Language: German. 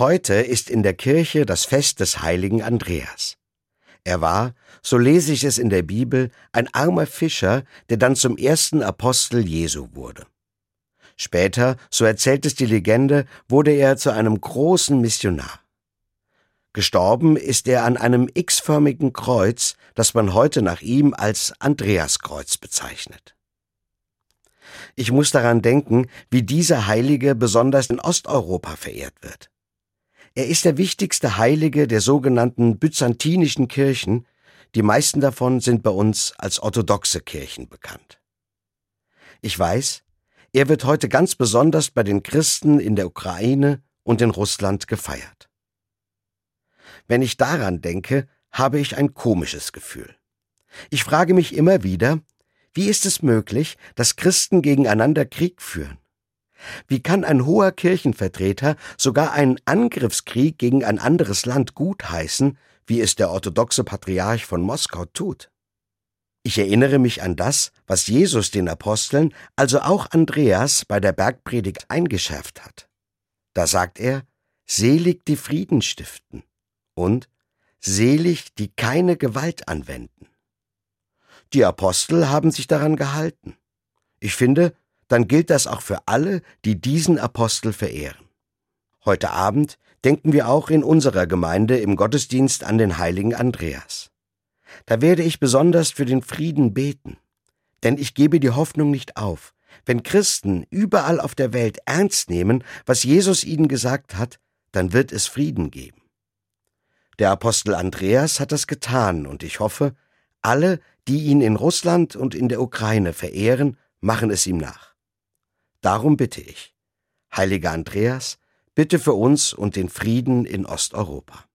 Heute ist in der Kirche das Fest des heiligen Andreas. Er war, so lese ich es in der Bibel, ein armer Fischer, der dann zum ersten Apostel Jesu wurde. Später, so erzählt es die Legende, wurde er zu einem großen Missionar. Gestorben ist er an einem x-förmigen Kreuz, das man heute nach ihm als Andreaskreuz bezeichnet. Ich muss daran denken, wie dieser Heilige besonders in Osteuropa verehrt wird. Er ist der wichtigste Heilige der sogenannten byzantinischen Kirchen, die meisten davon sind bei uns als orthodoxe Kirchen bekannt. Ich weiß, er wird heute ganz besonders bei den Christen in der Ukraine und in Russland gefeiert. Wenn ich daran denke, habe ich ein komisches Gefühl. Ich frage mich immer wieder, wie ist es möglich, dass Christen gegeneinander Krieg führen? Wie kann ein hoher Kirchenvertreter sogar einen Angriffskrieg gegen ein anderes Land gutheißen, wie es der orthodoxe Patriarch von Moskau tut? Ich erinnere mich an das, was Jesus den Aposteln, also auch Andreas, bei der Bergpredigt eingeschärft hat. Da sagt er, Selig die Frieden stiften und selig, die keine Gewalt anwenden. Die Apostel haben sich daran gehalten. Ich finde, dann gilt das auch für alle, die diesen Apostel verehren. Heute Abend denken wir auch in unserer Gemeinde im Gottesdienst an den heiligen Andreas. Da werde ich besonders für den Frieden beten, denn ich gebe die Hoffnung nicht auf. Wenn Christen überall auf der Welt ernst nehmen, was Jesus ihnen gesagt hat, dann wird es Frieden geben. Der Apostel Andreas hat das getan, und ich hoffe, alle, die ihn in Russland und in der Ukraine verehren, machen es ihm nach. Darum bitte ich, heiliger Andreas, bitte für uns und den Frieden in Osteuropa.